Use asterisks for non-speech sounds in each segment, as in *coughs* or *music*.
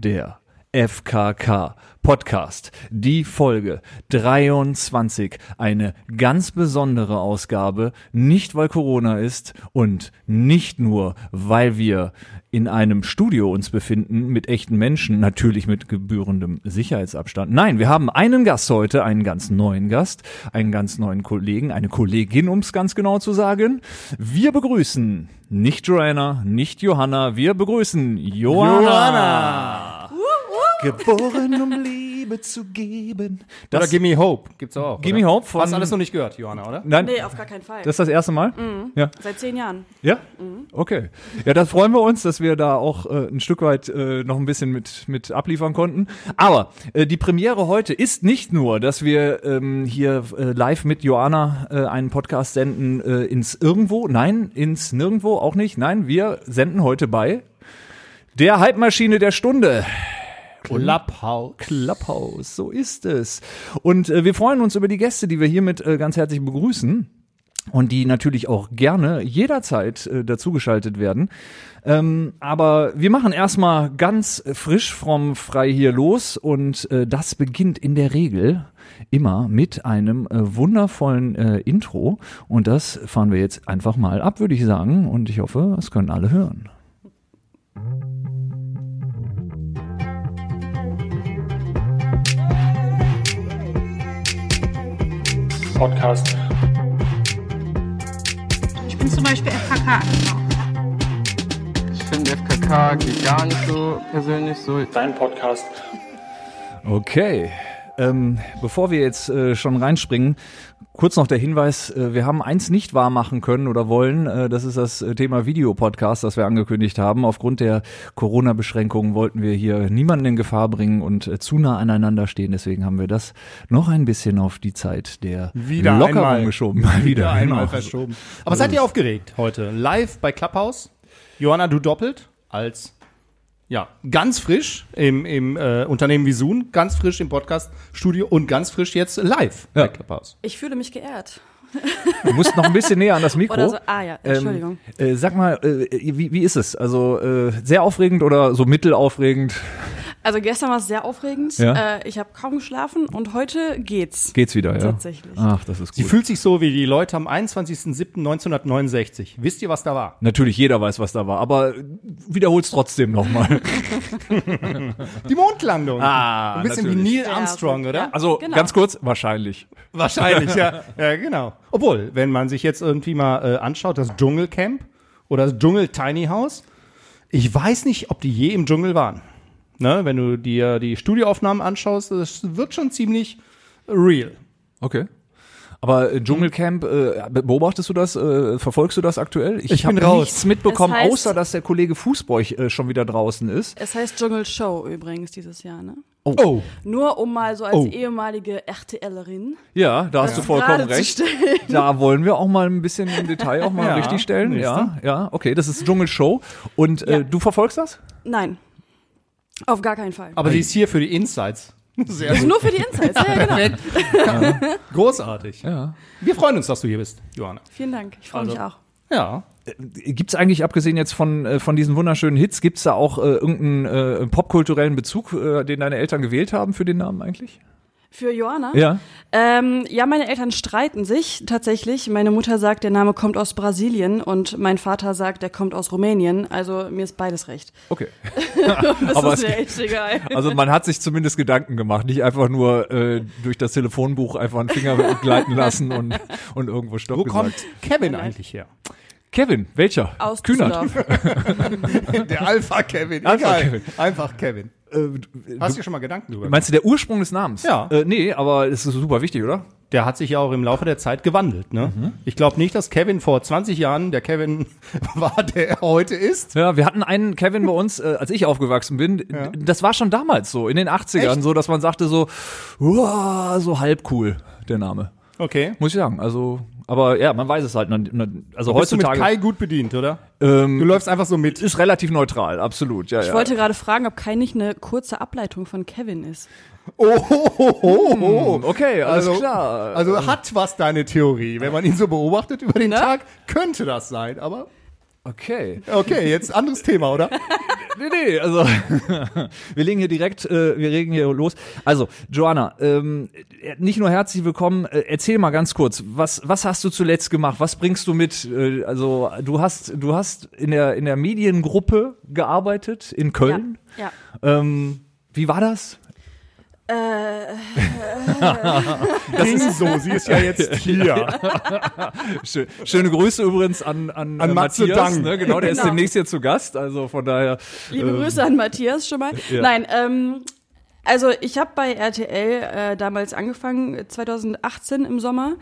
der FKK Podcast, die Folge 23, eine ganz besondere Ausgabe, nicht weil Corona ist und nicht nur, weil wir in einem Studio uns befinden mit echten Menschen, natürlich mit gebührendem Sicherheitsabstand. Nein, wir haben einen Gast heute, einen ganz neuen Gast, einen ganz neuen Kollegen, eine Kollegin, um es ganz genau zu sagen. Wir begrüßen nicht Joanna, nicht Johanna, wir begrüßen Johanna. Johanna. Geboren, um Liebe zu geben. Oder Gimme Hope gibt's auch. Gimme? Hope von- Hast alles noch nicht gehört, Johanna, oder? Nein, Nee, auf gar keinen Fall. das ist das erste Mal? Ja. Seit zehn Jahren. Ja? Okay. Ja, das freuen wir uns, dass wir da auch äh, ein Stück weit äh, noch ein bisschen mit, mit abliefern konnten. Aber äh, die Premiere heute ist nicht nur, dass wir ähm, hier äh, live mit Joanna äh, einen Podcast senden äh, ins Irgendwo. Nein, ins Nirgendwo auch nicht. Nein, wir senden heute bei der Hype-Maschine der Stunde. Clubhouse. Clubhouse, so ist es. Und äh, wir freuen uns über die Gäste, die wir hiermit äh, ganz herzlich begrüßen und die natürlich auch gerne jederzeit äh, dazugeschaltet werden. Ähm, aber wir machen erstmal ganz frisch vom Frei hier los und äh, das beginnt in der Regel immer mit einem äh, wundervollen äh, Intro und das fahren wir jetzt einfach mal ab, würde ich sagen und ich hoffe, es können alle hören. Podcast. Ich bin zum Beispiel FKK. Ich finde FKK geht gar nicht so persönlich so. Dein Podcast. Okay. Ähm, bevor wir jetzt äh, schon reinspringen, kurz noch der Hinweis, äh, wir haben eins nicht wahr machen können oder wollen, äh, das ist das äh, Thema Videopodcast, das wir angekündigt haben. Aufgrund der Corona-Beschränkungen wollten wir hier niemanden in Gefahr bringen und zu nah aneinander stehen, deswegen haben wir das noch ein bisschen auf die Zeit der Wieder Lockerung einmal. geschoben. *laughs* Mal Wieder einmal genau. verschoben. Aber seid ihr aufgeregt heute? Live bei Clubhouse. Johanna, du doppelt als ja, ganz frisch im, im äh, Unternehmen Visun, ganz frisch im Podcast-Studio und ganz frisch jetzt live Ja. bei Clubhouse. Ich fühle mich geehrt. Du musst noch ein bisschen näher an das Mikro. Oder so. Ah ja, Entschuldigung. Ähm, äh, sag mal, äh, wie, wie ist es? Also äh, sehr aufregend oder so mittelaufregend? Also gestern war es sehr aufregend. Ja. Äh, ich habe kaum geschlafen und heute geht's. Geht's wieder, ja? Tatsächlich. Ach, das ist Sie gut. fühlt sich so wie die Leute am 21.07.1969. Wisst ihr, was da war? Natürlich, jeder weiß, was da war, aber wiederhol's trotzdem nochmal. Die Mondlandung. Ah, Ein bisschen natürlich. wie Neil Armstrong, gut, oder? ja. Also Genau. ganz kurz, wahrscheinlich. Wahrscheinlich, ja. *laughs* Ja, genau. Obwohl, wenn man sich jetzt irgendwie mal äh, anschaut, das Dschungelcamp oder das Dschungel Tiny House, ich weiß nicht, ob die je im Dschungel waren. Ne, wenn du dir die Studioaufnahmen anschaust, das wird schon ziemlich real. Okay. Aber äh, Dschungelcamp, äh, beobachtest du das, äh, verfolgst du das aktuell? Ich hab bin raus. nichts mitbekommen, heißt- außer dass der Kollege Fußbräuch äh, schon wieder draußen ist. Es heißt Jungle Show übrigens dieses Jahr, ne? Oh, Nur um mal so als Oh. ehemalige RTLerin Ja, da hast du vollkommen recht. Da wollen wir auch mal ein bisschen im Detail auch mal *laughs* Ja, richtig stellen. Ja, ja, okay, das ist Dschungelshow. Und äh, Ja. du verfolgst das? Nein. Auf gar keinen Fall. aber sie ist hier für die Insights. *laughs* Sehr Also nur für die Insights. Ja, genau. *laughs* Großartig. Ja. Wir freuen uns, dass du hier bist, Johanna. Vielen Dank. Ich freue Also- mich auch. Ja. Gibt's eigentlich, abgesehen jetzt von, äh, von diesen wunderschönen Hits, gibt's da auch äh, irgendeinen äh, popkulturellen Bezug, äh, den deine Eltern gewählt haben für den Namen eigentlich? Für Johanna? Ja. Ähm, ja, meine Eltern streiten sich tatsächlich. Meine Mutter sagt, der Name kommt aus Brasilien und mein Vater sagt, der kommt aus Rumänien. Also mir ist beides recht. Okay. *laughs* *laughs* Das Aber ist mir echt egal. Also man hat sich zumindest Gedanken gemacht, nicht einfach nur äh, durch das Telefonbuch einfach einen Finger *laughs* gleiten lassen und, und irgendwo Stopp Wo gesagt. kommt Kevin eigentlich her? Kevin, welcher? Aus Kühnert. Der Alpha Kevin. Alpha Egal. Kevin. Einfach Kevin. Äh, Hast du dir schon mal Gedanken drüber gemacht? meinst du der Ursprung des Namens? Ja. Äh, nee, aber es ist super wichtig, oder? Der hat sich ja auch im Laufe der Zeit gewandelt. Ne? Ich glaube nicht, dass Kevin vor 20 Jahren der Kevin *laughs* war, der er heute ist. Ja, wir hatten einen Kevin bei uns, äh, als ich aufgewachsen bin. D- Das war schon damals so, in den 80ern, Echt? so, dass man sagte so, so halb cool, der Name. Okay. Muss ich sagen. Also, aber ja, man weiß es halt. Also Bist du mit heutzutage Kai gut bedient, oder? ähm, Du läufst einfach so mit. ist relativ neutral, absolut. Ja, Ich ja. wollte gerade fragen, ob Kai nicht eine kurze Ableitung von Kevin ist. Oh, oh, oh, oh. Okay, alles Also, klar. Also hat was deine Theorie. Wenn man ihn so beobachtet über den Ne? Tag, könnte das sein, aber Okay. Okay, jetzt anderes Thema, oder? Nee, nee, also *laughs* wir legen hier direkt, äh, wir regen hier los. Also, Joanna, ähm, nicht nur herzlich willkommen, äh, erzähl mal ganz kurz, was, was hast du zuletzt gemacht? Was bringst du mit? Äh, also, du hast, du hast in der, in der Mediengruppe gearbeitet in Köln. Ja. Ähm, wie war das? Das ist so, sie ist ja jetzt *laughs* hier. Schö- Schöne Grüße übrigens an, an, An äh, Matze Matthias, Dang. ne? genau, der ist Genau. demnächst hier zu Gast, also von daher. Liebe ähm, Grüße an Matthias schon mal. ja. Nein, ähm, also ich habe bei RTL äh, damals angefangen, 2018 im Sommer.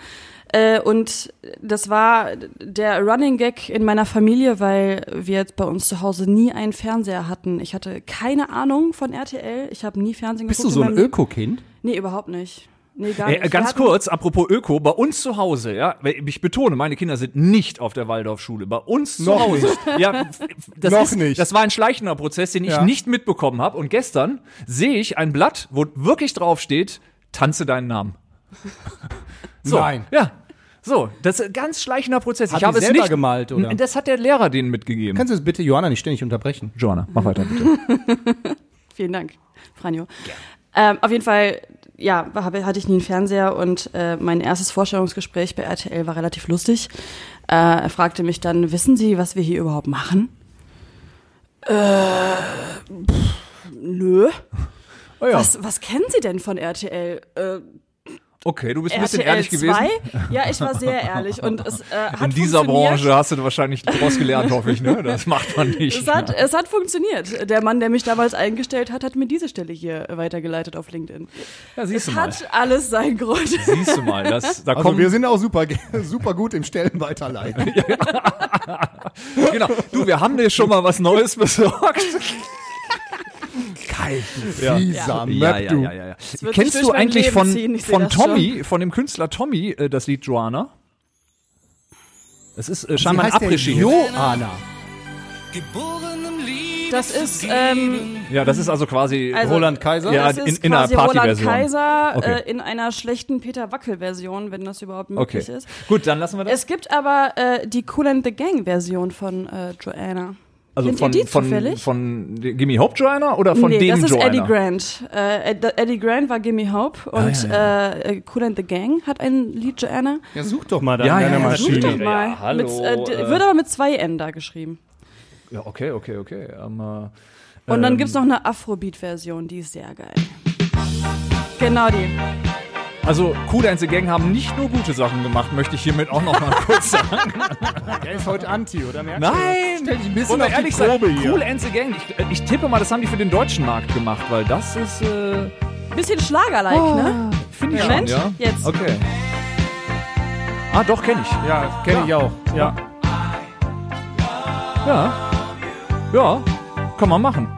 Äh, und das war der Running Gag in meiner Familie, weil wir jetzt bei uns zu Hause nie einen Fernseher hatten. Ich hatte keine Ahnung von RTL. Ich habe nie Fernsehen Bist du geguckt. so in ein meinem- Öko-Kind? Nee, überhaupt nicht. Nee, gar nicht. Äh, ganz kurz, apropos Öko, bei uns zu Hause, ja, ich betone, meine Kinder sind nicht auf der Waldorfschule. Bei uns zu Noch Hause. Ja, f- das Noch ist, nicht. Das war ein schleichender Prozess, den ich Ja. nicht mitbekommen habe. Und gestern sehe ich ein Blatt, wo wirklich drauf steht, tanze deinen Namen. *laughs* So, Nein. Ja. So, das ist ein ganz schleichender Prozess. Hat ich habe es selber nicht gemalt, oder? Das hat der Lehrer denen mitgegeben. Kannst du das bitte Johanna nicht ständig unterbrechen? Joanna, mach weiter bitte. *laughs* Vielen Dank, Franjo. Ähm, auf jeden Fall, ja, hatte ich nie einen Fernseher und äh, mein erstes Vorstellungsgespräch bei RTL war relativ lustig. Äh, er fragte mich dann, wissen Sie, was wir hier überhaupt machen? Äh, pff, nö. Oh ja. Was, was kennen Sie denn von RTL? Äh, Okay, du bist ein bisschen RTL ehrlich 2? gewesen. Ja, ich war sehr ehrlich und es äh, *laughs* hat In dieser. Branche hast du wahrscheinlich daraus gelernt, hoffe ich, ne? Das macht man nicht. Es hat, es hat funktioniert. Der Mann, der mich damals eingestellt hat, hat mir diese Stelle hier weitergeleitet auf LinkedIn. Ja, siehst Es du mal. hat alles seinen Grund. Siehst du mal, das, da Also kommen wir sind auch super, *laughs* super gut im Stellen weiterleiten. *laughs* genau. Du, wir haben dir schon mal was Neues besorgt. Kalt, *laughs* Ja. fieser Ja, Möp, ja, du. ja, ja, ja. Kennst du eigentlich Leben von, ziehen, von das schon. Tommy, von dem Künstler Tommy, äh, das Lied Joanna? Es ist äh, scheinbar ein Après-Ski. Johanna. Das ist, ähm, Ja, das ist also quasi also, Roland Kaiser? Ja, das in- ist in einer quasi Roland Partyversion. Kaiser Okay. äh, in einer schlechten Peter Wackel-Version, wenn das überhaupt Okay. möglich ist. Gut, dann lassen wir das. Es gibt aber äh, die Cool and the Gang-Version von äh, Joanna. Also Kennt von, ihr die von, zufällig? von Gimme Hope Joanna oder von nee, dem das ist Joanna? Eddie Grant. Äh, Ed- Eddie Grant war Gimme Hope und ja, Äh, Cool and the Gang hat ein Lied Joanna. Ja, such doch mal da Ja, in ja, ja, Maschine. Such doch Ja, mal. hallo, Mit, äh, d- äh. wird aber mit zwei N da geschrieben. Ja, okay, okay, okay. Ähm, äh, Und dann ähm, gibt's noch eine Afrobeat-Version, die ist sehr geil. Genau die. Also, Cool and the Gang haben nicht nur gute Sachen gemacht, möchte ich hiermit auch noch mal *laughs* kurz sagen. Der ist heute Anti, oder? Merkst Nein! Stell dich ein bisschen auf die ehrlich Probe sein, hier. Cool and the Gang, ich, ich tippe mal, das haben die für den deutschen Markt gemacht, weil das ist, äh, Bisschen Schlagerlike, ne? finde ich Moment, schon, ja. jetzt. Okay. Ah, doch, kenne ich. Ja, kenne ich auch. Ja. Ja. Ja, kann man machen.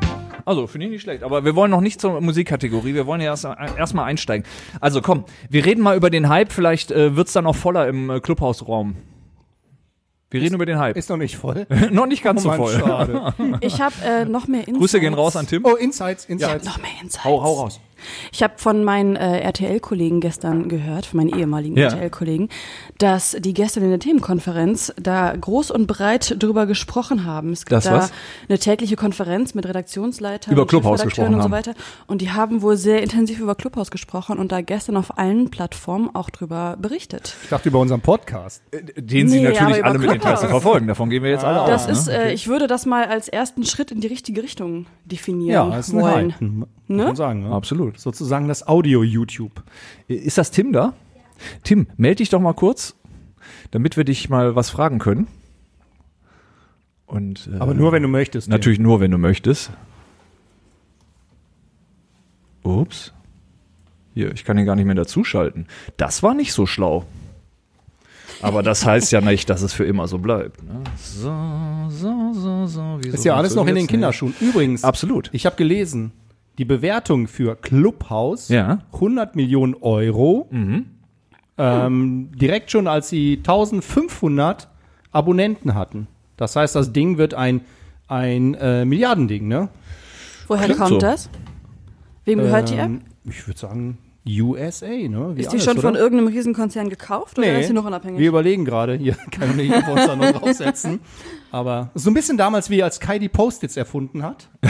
Also, finde ich nicht schlecht. Aber wir wollen noch nicht zur Musikkategorie. Wir wollen ja erst, erst mal einsteigen. Also, komm, wir reden mal über den Hype. Vielleicht äh, wird's dann noch voller im äh, Clubhausraum. Wir reden über den Hype. Ist noch nicht voll. *laughs* noch nicht ganz Oh so Mann, voll. schade. Ich habe äh, noch mehr Insights. Grüße gehen raus an Tim. Oh, Insights, Insights. Noch mehr Insights. Hau, hau raus. Ich habe von meinen äh, RTL-Kollegen gestern gehört, von meinen ehemaligen Ja. RTL-Kollegen, dass die gestern in der Themenkonferenz da groß und breit drüber gesprochen haben. Es gibt Das da was? eine tägliche Konferenz mit Redaktionsleitern, Über und Clubhouse gesprochen und so weiter. Und die haben wohl sehr intensiv über Clubhouse gesprochen und da gestern auf allen Plattformen auch drüber berichtet. Ich dachte über unseren Podcast. Den Sie Nee, aber natürlich alle mit. Interesse verfolgen. Davon gehen wir jetzt alle Das aus. ist, ne? äh, ich würde das mal als ersten Schritt in die richtige Richtung definieren das ist ein wollen. Muss Ne? man sagen. Ne? Absolut. Sozusagen das Audio-YouTube. Ist das Tim da? Tim, melde dich doch mal kurz, damit wir dich mal was fragen können. Und, äh, Aber nur, wenn du möchtest. Natürlich nur, wenn du möchtest. Ups. Hier, ich kann ihn gar nicht mehr dazuschalten. Das war nicht so schlau. Aber das heißt ja nicht, dass es für immer so bleibt. Ne? So, so, so, so. Wieso Ist ja alles noch in den Kinderschuhen. Übrigens? Absolut. ich habe gelesen, die Bewertung für Clubhouse Ja. 100 Millionen Euro. Mhm. Ähm, direkt schon, als sie 1500 Abonnenten hatten. Das heißt, das Ding wird ein, ein äh, Milliardending, ne? Woher Klingt kommt so. das? Wem gehört die App? Ähm, Ich würde sagen, USA, ne? Wie Ist die alles, schon oder? von irgendeinem Riesenkonzern gekauft oder ist sie noch unabhängig? Wir überlegen gerade, hier kann ich nicht uns da noch draufsetzen. *laughs* Aber so ein bisschen damals, wie als Kai die Post-its erfunden hat. *laughs*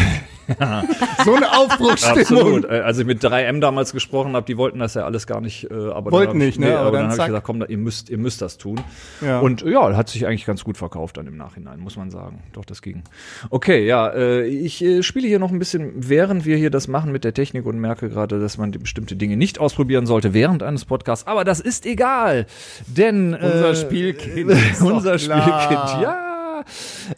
*laughs* so eine Aufbruchsstimmung. Absolut. Äh, Als ich mit 3M damals gesprochen habe, die wollten das ja alles gar nicht, äh, aber Wollten nicht, ich, ne? Aber aber dann dann habe ich gesagt, komm, da- ihr müsst, ihr müsst das tun. Ja. Und ja, hat sich eigentlich ganz gut verkauft dann im Nachhinein, muss man sagen. Doch, das ging. Okay, ja, äh, ich äh, spiele hier noch ein bisschen, während wir hier das machen mit der Technik und merke gerade, dass man bestimmte Dinge nicht ausprobieren sollte während eines Podcasts. Aber das ist egal, denn äh, *laughs* Unser Spielkind ist doch unser klar. Spielkind, ja.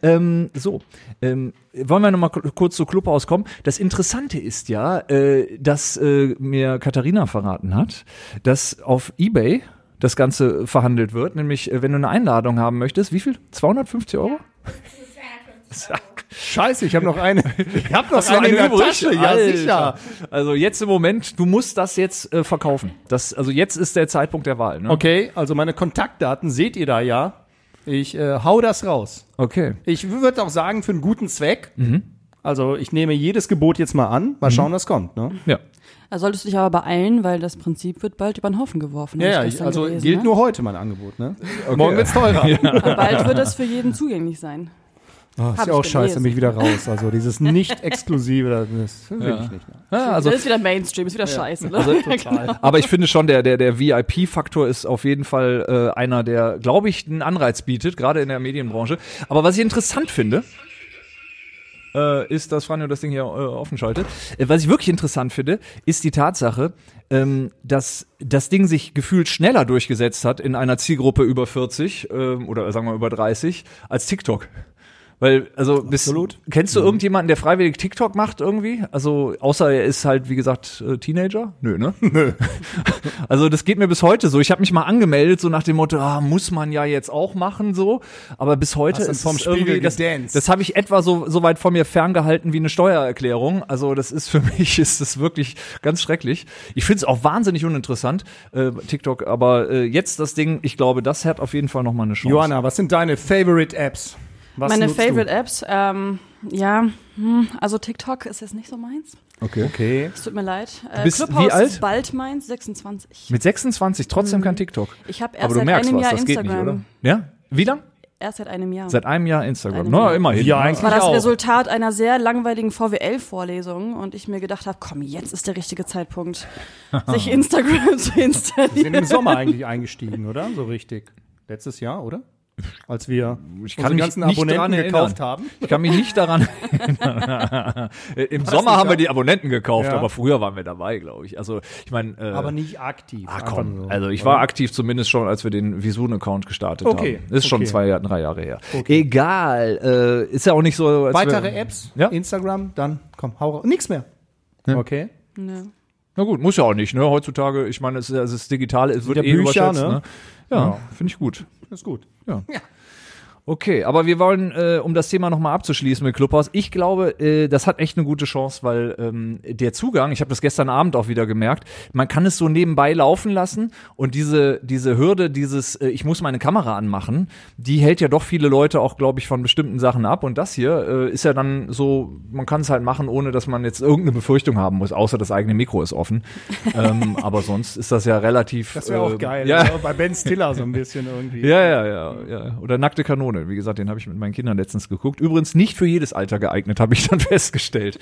Ähm, so, ähm, wollen wir noch mal k- kurz zu Clubhaus kommen? Das Interessante ist ja, äh, dass äh, mir Katharina verraten hat, dass auf eBay das Ganze verhandelt wird, nämlich äh, wenn du eine Einladung haben möchtest, wie viel? 250 *laughs* Euro? Scheiße, ich habe noch eine. *laughs* Ich habe noch eine in der übrig? Tasche. Ja, Alter. sicher. Also jetzt im Moment, du musst das jetzt äh, verkaufen. Das, also jetzt ist der Zeitpunkt der Wahl. Ne? Okay, also meine Kontaktdaten seht ihr da ja. Ich äh, hau das raus. Okay. Ich würde auch sagen, für einen guten Zweck. Mhm. Also ich nehme jedes Gebot jetzt mal an. Mal schauen, was kommt. Ne? Ja. Da solltest du dich aber beeilen, weil das Prinzip wird bald über den Haufen geworfen. Ja, ja, ich also gelesen, gilt ne? nur heute mein Angebot. Ne? Morgen wird's teurer. *laughs* Aber bald wird es für jeden zugänglich sein. Oh, ist ja auch scheiße, mich wieder raus. Also dieses Nicht-Exklusive, *laughs* das will ich nicht. Ja Also also das ist wieder Mainstream, ist wieder scheiße. Ne? *laughs* Total. Aber ich finde schon, der, der, der VIP-Faktor ist auf jeden Fall äh, einer, der, glaube ich, einen Anreiz bietet, gerade in der Medienbranche. Aber was ich interessant finde, äh, ist, dass Franjo das Ding hier äh, offen schaltet. Äh, was ich wirklich interessant finde, ist die Tatsache, ähm, dass das Ding sich gefühlt schneller durchgesetzt hat in einer Zielgruppe über 40 ähm, oder sagen wir über 30 als TikTok. Weil, also, bist, Absolut. kennst du irgendjemanden, der freiwillig TikTok macht irgendwie? Also, außer er ist halt, wie gesagt, äh, Teenager? Nö, ne? *laughs* Nö. also, das geht mir bis heute so. Ich habe mich mal angemeldet, so nach dem Motto, ah, muss man ja jetzt auch machen, so. Aber bis heute ist vorm es Spiegel irgendwie, das, gedanced. das habe ich etwa so, so weit von mir ferngehalten wie eine Steuererklärung. Also, das ist für *laughs* mich, ist das wirklich ganz schrecklich. Ich finde es auch wahnsinnig uninteressant, äh, TikTok. Aber äh, jetzt das Ding, ich glaube, das hat auf jeden Fall noch mal eine Chance. Johanna, was sind deine Favorite Apps? Was Meine nutzt du? Favorite Apps, ähm, ja, hm, also TikTok ist jetzt nicht so meins. Okay. Okay. Es tut mir leid. Äh, bist Clubhouse wie alt? ist bald meins, 26. Mit 26 trotzdem kein TikTok. Ich habe erst Aber du seit merkst einem was, Jahr das geht Instagram. nicht, oder? Ja? Wie lang? Erst seit einem Jahr. Seit einem Jahr Instagram. einem Na, Jahr. immerhin. Ja, ne? eigentlich das war das auch. Resultat einer sehr langweiligen VWL-Vorlesung und ich mir gedacht habe, komm, jetzt ist der richtige Zeitpunkt, *laughs* sich Instagram *laughs* zu Wir installieren. sind im Sommer eigentlich eingestiegen, oder? So richtig. Letztes Jahr, oder? Als wir Ich kann mich ganzen nicht Abonnenten daran gekauft erinnern. haben. Ich kann mich nicht daran *laughs* erinnern. Im Sommer nicht, haben wir ja? die Abonnenten gekauft, Ja. aber früher waren wir dabei, glaube ich. Also, ich meine, äh, Aber nicht aktiv. Ah, einfach komm. nur. Also ich war aktiv zumindest schon, als wir den Visun-Account gestartet Okay, haben. Ist schon okay. zwei, drei Jahre her. Egal. Äh, ist ja auch nicht so. Als Weitere wir, Apps? Ja? Instagram? Dann komm, hau raus. Nix mehr. Okay. Nö. Na gut, muss ja auch nicht, ne? Heutzutage, ich meine, es ist, es ist digital, es wird ja eh Bücher, überschätzt, ne? ne? Ja, finde ich gut. Ist gut. Okay, aber wir wollen, äh, um das Thema nochmal abzuschließen mit Clubhouse, ich glaube, äh, das hat echt eine gute Chance, weil ähm, der Zugang, ich habe das gestern Abend auch wieder gemerkt, man kann es so nebenbei laufen lassen und diese, diese Hürde, dieses, äh, ich muss meine Kamera anmachen, die hält ja doch viele Leute auch, glaube ich, von bestimmten Sachen ab und das hier äh, ist ja dann so, man kann es halt machen, ohne dass man jetzt irgendeine Befürchtung haben muss, außer das eigene Mikro ist offen. *laughs* ähm, aber sonst ist das ja relativ. Das wäre auch äh, geil. Ja, oder? Bei Ben Stiller so ein bisschen irgendwie. ja, ja, ja, ja. Oder nackte Kanone. Wie gesagt, den habe ich mit meinen Kindern letztens geguckt. Übrigens nicht für jedes Alter geeignet, *laughs* habe ich dann festgestellt.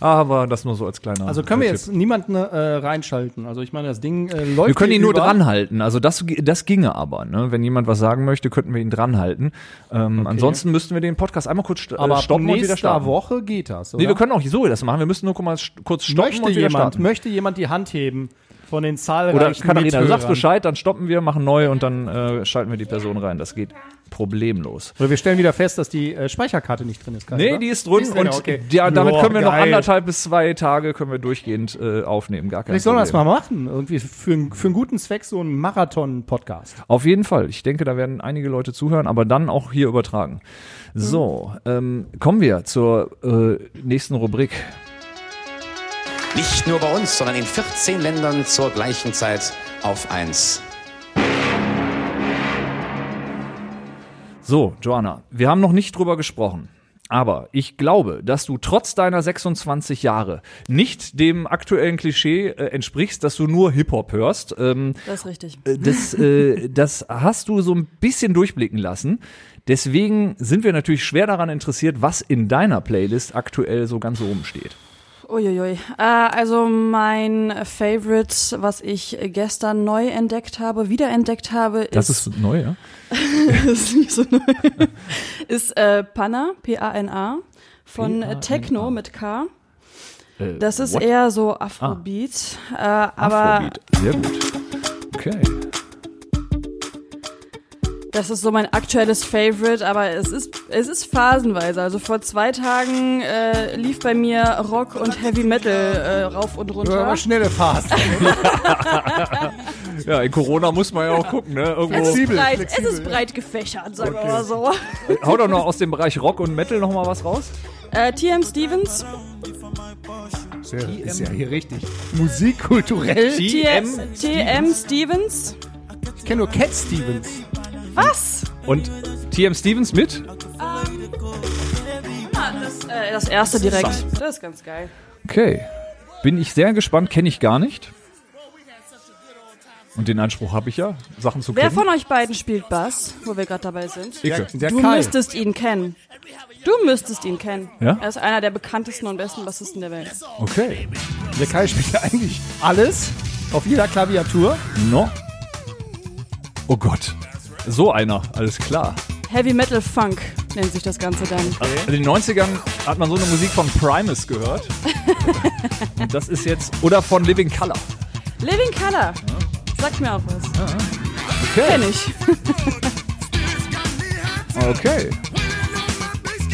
Aber das nur so als kleiner. Also können wir äh, jetzt niemanden äh, reinschalten. Also ich meine, das Ding äh, läuft. Wir können ihn nur über. dran halten. Also das, das ginge aber. Ne? Wenn jemand was sagen möchte, könnten wir ihn dran halten. Ähm, Ansonsten müssten wir den Podcast einmal kurz st äh, Aber ab stoppen und wieder starten. Woche geht das, oder? Nee, wir können auch so das machen. Wir müssen nur kurz stoppen möchte und wieder jemand, starten. möchte jemand die Hand heben von den zahlreichen Oder Katharina, du sagst Bescheid, dann stoppen wir, machen neu und dann äh, schalten wir die Person rein. Das geht problemlos. Oder wir stellen wieder fest, dass die äh, Speicherkarte nicht drin ist. Kai, Nee, oder? die ist drin Ist und okay. ja, damit Joa, können wir noch geil. anderthalb bis zwei Tage können wir durchgehend äh, aufnehmen. Gar kein Vielleicht sollen wir das mal machen. Irgendwie für, einen- für einen guten Zweck so ein Marathon-Podcast. Auf jeden Fall. Ich denke, da werden einige Leute zuhören, aber dann auch hier übertragen. So, ähm, kommen wir zur äh, nächsten Rubrik. Nicht nur bei uns, sondern in 14 Ländern zur gleichen Zeit auf 1. So, Joanna, wir haben noch nicht drüber gesprochen. Aber ich glaube, dass du trotz deiner 26 Jahre nicht dem aktuellen Klischee äh, entsprichst, dass du nur Hip-Hop hörst. Ähm, Das ist richtig. äh, das, äh, das hast du so ein bisschen durchblicken lassen. Deswegen sind wir natürlich schwer daran interessiert, was in deiner Playlist aktuell so ganz oben steht. Uiuiui. Äh, also mein Favorite, was ich gestern neu entdeckt habe, wiederentdeckt habe, Das ist, ist neu, ja? *laughs* ist nicht so neu, *laughs* ist äh, Panna, P-A-N-A, von P-A-N-A. Techno mit K. Äh, Das ist what? eher so Afrobeat, äh, aber Afrobeat. Sehr gut. Okay. das ist so mein aktuelles Favorite, aber es ist, es ist phasenweise. Also vor zwei Tagen äh, lief bei mir Rock und Heavy Metal äh, rauf und runter. Aber schnelle Phasen. *laughs* Ja, in Corona muss man ja auch gucken, ne? Irgendwo. es, ist flexibel, breit, flexibel, es ist breit gefächert, sagen wir mal so. Hau doch noch aus dem Bereich Rock und Metal noch mal was raus. Äh, TM Stevens, Sehr, ist ja hier richtig. Musikkulturell. TM, TM Stevens. Ich kenne nur Cat Stevens. Was? Und TM Stevens mit? Ah, das, äh, das erste direkt. Das ist ganz geil. Okay. Bin ich sehr gespannt, kenne ich gar nicht. Und den Anspruch habe ich ja, Sachen zu Wer kennen. von euch beiden spielt Bass, wo wir gerade dabei sind? Icke. Der Du Kai. müsstest ihn kennen. Du müsstest ihn kennen. Ja? Er ist einer der bekanntesten und besten Bassisten der Welt. Okay. Der Kai spielt ja eigentlich alles auf jeder Klaviatur. No. Oh Gott. So einer, alles klar. Heavy Metal Funk nennt sich das Ganze dann. In den 90ern hat man so eine Musik von Primus gehört. Und *laughs* das ist jetzt, oder von Living Color. Living Color. Sagt mir auch was. Okay. Kenn ich. *laughs* Okay.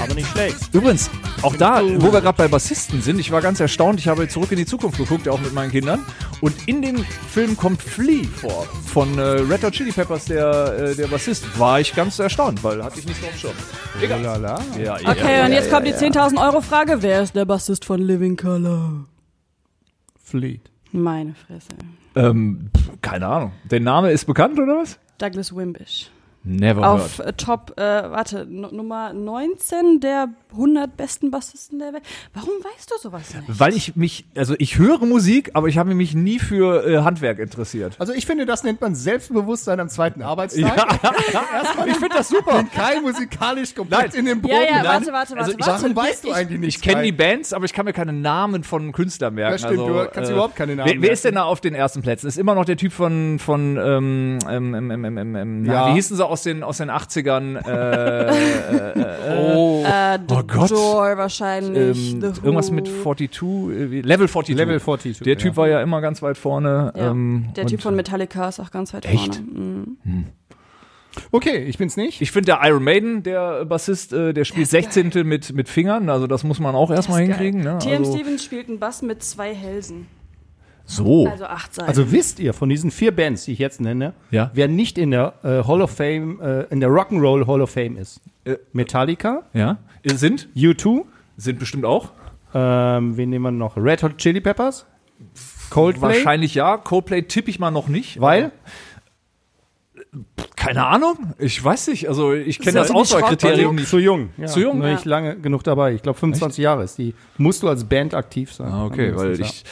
Aber nicht schlecht. Übrigens, auch da, wo wir gerade bei Bassisten sind, ich war ganz erstaunt, ich habe zurück in die Zukunft geguckt, auch mit meinen Kindern. Und in dem Film kommt Flea vor, von äh, Red Hot Chili Peppers, der, äh, der Bassist. War ich ganz erstaunt, weil hatte ich nicht so auf Schirm. Egal. Lala. Ja, Okay, und jetzt kommt die 10.000 Euro Frage. Wer ist der Bassist von Living Color? Fleet. Meine Fresse. Ähm, keine Ahnung. Der Name ist bekannt, oder was? Douglas Wimbish. Never Auf heard. äh, Top, äh, warte, Nu- Nummer 19 der 100 besten Bassisten der Welt. Warum weißt du sowas nicht? Weil ich mich, also ich höre Musik, aber ich habe mich nie für äh, Handwerk interessiert. Also ich finde, das nennt man Selbstbewusstsein am zweiten Arbeitstag. *laughs* Erstmal, ich finde das super. Bin Kai musikalisch komplett Nein. in den Boden. Ja, ja, warte, warte, warte. Also ich- warte. Warum weißt du eigentlich nicht? Ich kenne die Bands, aber ich kann mir keine Namen von Künstlern merken. Das stimmt, also, du kannst überhaupt keine Namen wer, wer ist merken. denn da auf den ersten Plätzen? Ist immer noch der Typ von, von ähm, ähm, ähm, ähm, ähm, ähm, na, Ja. wie hießen sie aus den, aus den 80ern? Äh, Oh. Äh, The Oh Gott. Door wahrscheinlich. ähm, The irgendwas mit 42, äh, wie- Level 42. Level 42, Der Typ ja. war ja immer ganz weit vorne. Ja, ähm, der Typ von Metallica ist auch ganz weit Echt? vorne. Mhm. Okay, ich bin's nicht. Ich finde der Iron Maiden, der Bassist, äh, der spielt Sechzehntel mit, mit Fingern, also das muss man auch erstmal hinkriegen. Ne? TM Also, Stevens spielt einen Bass mit zwei Hälsen. So. Also acht Seiten. Also wisst ihr von diesen vier Bands, die ich jetzt nenne, Ja. wer nicht in der äh, Hall of Fame, äh, in der Rock'n'Roll Hall of Fame ist? Äh, Metallica, ja. Sind? U2, Sind bestimmt auch. ähm, wen nehmen wir noch? Red Hot Chili Peppers, Coldplay, Wahrscheinlich ja. Coldplay tippe ich mal noch nicht. weil Keine Ahnung. Ich weiß nicht. Also ich kenne das die Auswahlkriterium nicht. zu jung. Ja, Zu jung? Ja. nicht lange genug dabei. Ich glaube 25 Jahre ist die. Musst du als Band aktiv sein. Ah, okay, weil ich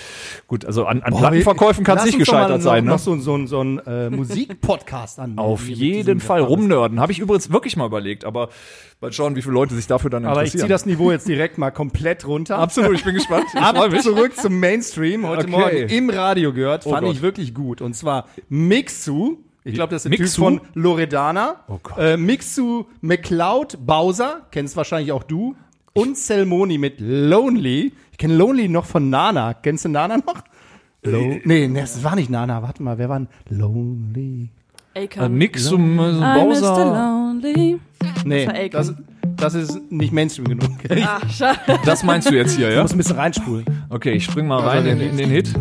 gut, also an, an Boah, Plattenverkäufen kann es nicht gescheitert sein, ne? Noch so, so, so ein äh, Musikpodcast an. Auf jeden Fall rumnörden. Habe ich übrigens wirklich mal überlegt, aber mal schauen, wie viele Leute sich dafür dann Aber ich interessieren. ziehe das Niveau jetzt direkt mal komplett runter. Absolut, ich bin gespannt. Ich *laughs* Ab zurück zum Mainstream. Heute Okay. Morgen im Radio gehört. Oh Fand Gott. ich wirklich gut. Und zwar Mixu. Ich glaube, das ist der Typ Mixu? von Loredana. Oh Gott. Äh, Mixu McCloud Bowser. Kennst wahrscheinlich auch du. Und Selmoni mit Lonely. Ich kenne Lonely noch von Nana. Kennst du Nana noch? Lo nee, nee, das war nicht Nana. Warte mal, wer war denn Lonely? Akon. Äh, Mix zum äh, I'm Mr. Bowser. Lonely. Nee, das, das ist nicht Mainstream genug. Ich Ah, schade. Das meinst du jetzt hier, ja? muss ein bisschen reinspulen. Okay, ich spring mal rein in, in den Hit.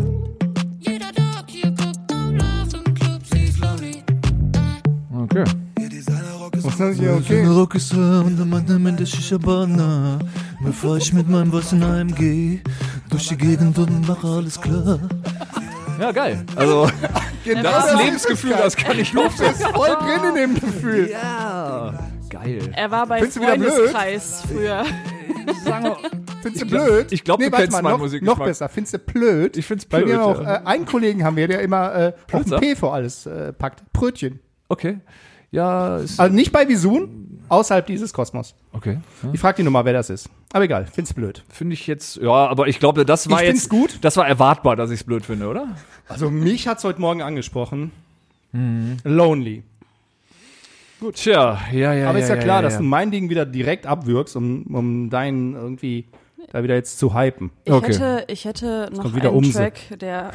Okay. Hier okay? Bevor ich mit meinem Boss in heimgeh Durch die Gegend und mache alles klar Ja, geil. Also, *laughs* Genau das ist ein ist Lebensgefühl, das kann ich nur Du bist voll drin in dem Gefühl. Ja, geil. Er war bei Findest du wieder blöd? Freundeskreis früher. sagen wir, Findest du glaub- blöd? ich glaub, du warte kennst mal, meinen noch, Musikgeschmack. Noch besser. Findest du blöd? Ich find's Weil blöd, wir auch, ja. äh, einen Kollegen haben wir, der immer äh, auch ein Blöd, P vor alles äh, packt. Brötchen. Okay. Ja, ist, Also nicht bei Visun, außerhalb dieses Kosmos. okay. Ja. Ich frag die Nummer, wer das ist. Aber egal, find's blöd. Finde ich jetzt, ja, aber ich glaube, das war Ich find's jetzt gut. Das war erwartbar, dass ich es blöd finde, oder? Also mich hat's heute Morgen angesprochen. Mhm. Lonely. Tja, ja, ja. Aber ist ja, ja, klar, ja, dass ja. du mein Ding wieder direkt abwürgst, um, um deinen irgendwie da wieder jetzt zu hypen. Ich Okay. hätte, ich hätte noch kommt wieder einen Umse. Track, der,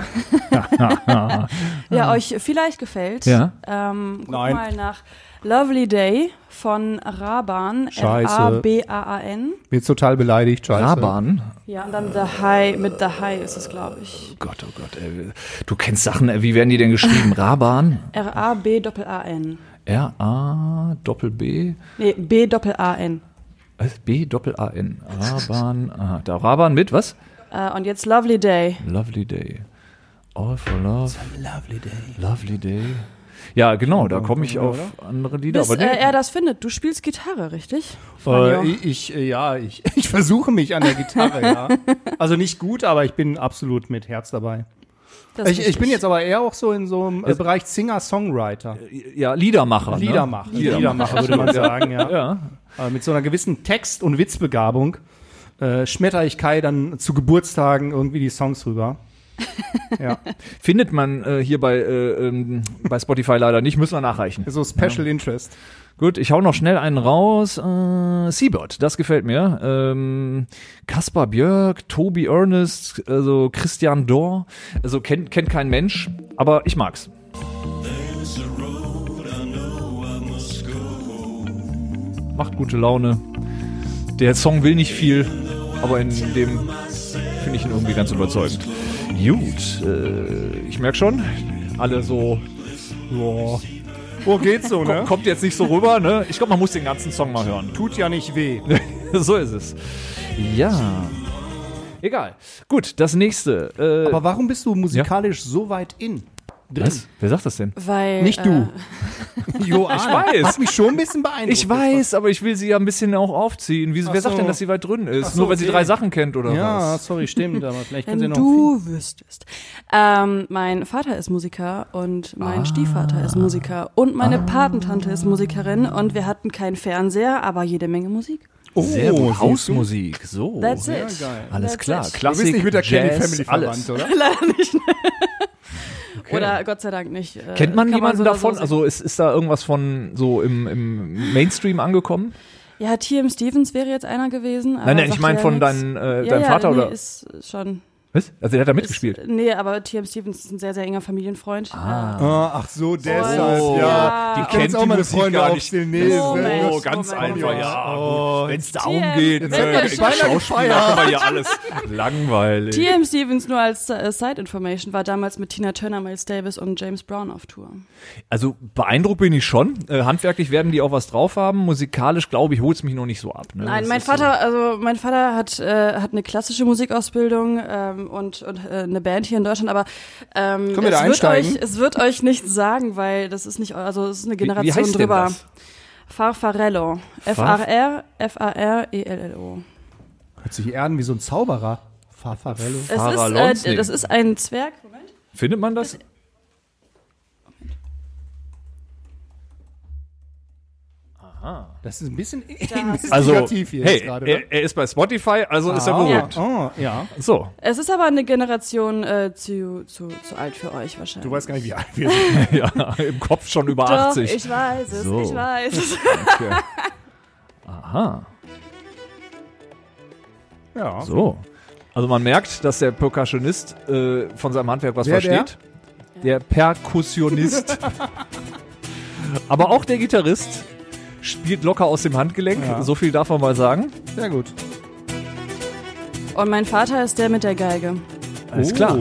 *laughs* *laughs* der euch vielleicht gefällt. Ja. Ähm, guck Nein. mal nach Lovely Day von Raban. Scheiße. R-A-B-A-A-N. Bin jetzt total beleidigt, scheiße. Raban. Ja, und dann The High, mit The High ist es, glaube ich. Gott, oh Gott, ey. Du kennst Sachen, ey, wie werden die denn geschrieben? *laughs* Raban? R-A-B-A-N. R-A, Doppel-B, Nee, B-A-N. B, Doppel-A-N. Raban, aha, da Raban mit, was? Äh, und jetzt Lovely Day. Lovely Day. All for Love. Lovely Day. Lovely Day. Ja, genau, da komme ich auf andere Lieder. Bis aber nee, äh, er das findet. Du spielst Gitarre, richtig? Äh, ich, ich, äh, ja, ich, *laughs* ich versuche mich an der Gitarre, ja. *laughs* Also nicht gut, aber ich bin absolut mit Herz dabei. Ich, ich bin jetzt aber eher auch so in so einem äh, Bereich Singer-Songwriter. ja, Liedermacher. Liedermacher, Ne? Liedermacher würde man *laughs* sagen, ja. Ja. Äh, mit so einer gewissen Text- und Witzbegabung äh, schmetter ich Kai dann zu Geburtstagen irgendwie die Songs rüber. *laughs* Ja, Findet man äh, hier bei, äh, ähm, bei Spotify leider nicht, müssen wir nachreichen. so Special Interest. Gut, ich hau noch schnell einen raus. Äh, Seabird, das gefällt mir. Ähm, Kaspar Björk, Tobi Ernest, also Christian Dor. Also kennt, kennt kein Mensch, aber ich mag's. Macht gute Laune. Der Song will nicht viel, aber in dem finde ich ihn irgendwie ganz überzeugend. Gut, äh, ich merk schon, alle so, ja, Wo geht's so, ne? Kommt, jetzt nicht so rüber, ne? Ich glaube, man muss den ganzen Song mal hören. Tut ja nicht weh. *laughs* so ist es. Ja. Egal. Gut, das nächste. Äh, Aber warum bist du musikalisch so weit in? Drin? was? Wer sagt das denn? Weil, Nicht Äh, *laughs* du. Joanna. Ich weiß. Hat mich schon ein bisschen beeindruckt. Ich weiß, aber ich will sie ja ein bisschen auch aufziehen. Wie, wer sagt so. denn, dass sie weit drin ist? So, Nur weil sie okay. drei Sachen kennt oder Ja, was? sorry, stimmt. Aber vielleicht können sie Wenn noch du wüsstest. Ähm, mein Vater ist Musiker und mein Ah. Stiefvater ist Musiker und meine Patentante ist Musikerin und wir hatten keinen Fernseher, aber jede Menge Musik. Oh, Sehr gut. Hausmusik. So. That's it. geil. Alles That's klar. it. Du bist Klassik, nicht mit der Kelly Jazz, Family alles. verwandt, oder? *laughs* Leider nicht. Ne? Oder Gott sei Dank nicht. Äh, Kennt man jemanden so oder davon? so also ist, ist da irgendwas von so im, im Mainstream angekommen? ja, T.M. Stevens wäre jetzt einer gewesen. aber Nein, nein, ich meine ja von nix. deinem, äh, ja, deinem ja, Vater nee, oder? Ist schon. Was? Also der hat da mitgespielt. Ist, nee, aber T.M. Stevens ist ein sehr, sehr enger Familienfreund. Ah. Ah, ach so, deshalb, Oh, ja. ja. Die Ich kennt auch meine Freunde gar auf nicht. Stilnese. Moment, Oh, ganz Moment, einfach, ja. Oh. Wenn es darum geht, wenn äh, wir schon- Schauspiel machen wir ja alles. Langweilig. T.M. Stevens nur als äh, Side Information war damals mit Tina Turner, Miles Davis und James Brown auf Tour. Also beeindruckt bin ich schon. Äh, handwerklich werden die auch was drauf haben. Musikalisch, glaube ich, holt es mich noch nicht so ab. Ne? Nein, Das mein Vater, also mein Vater hat äh, hat eine klassische Musikausbildung ähm, und, und äh, eine Band hier in Deutschland, aber ähm, Können wir da es, wird euch, es wird euch nichts sagen, weil das ist nicht, also es ist eine So. Wie, Generation wie heißt denn drüber. das? Farfarello. F-A-R, F-A-R-E-L-L-O. Hört sich eher an wie so ein Zauberer. Farfarello. Es ist, äh, das ist ein Zwerg. Moment. Findet man das? Das ist ein bisschen *laughs* Also, investigativ hier hey, jetzt gerade. ne? er, er ist bei Spotify, also ist er Ah, beruhigt. Oh, ja. So, Es ist aber eine Generation äh, zu, zu, zu alt für euch wahrscheinlich. Du weißt gar nicht, wie alt wir *laughs* sind. ja, im Kopf schon über Doch, 80. ich weiß es, So. ich weiß es. Okay. Aha, Ja. so. Also man merkt, dass der Percussionist äh, von seinem Handwerk was Wer, versteht. Der, Perkussionist. *laughs* Aber auch der Gitarrist spielt locker aus dem Handgelenk. Ja. So viel darf man mal sagen. Sehr gut. Und mein Vater ist der mit der Geige. Alles Oh. klar.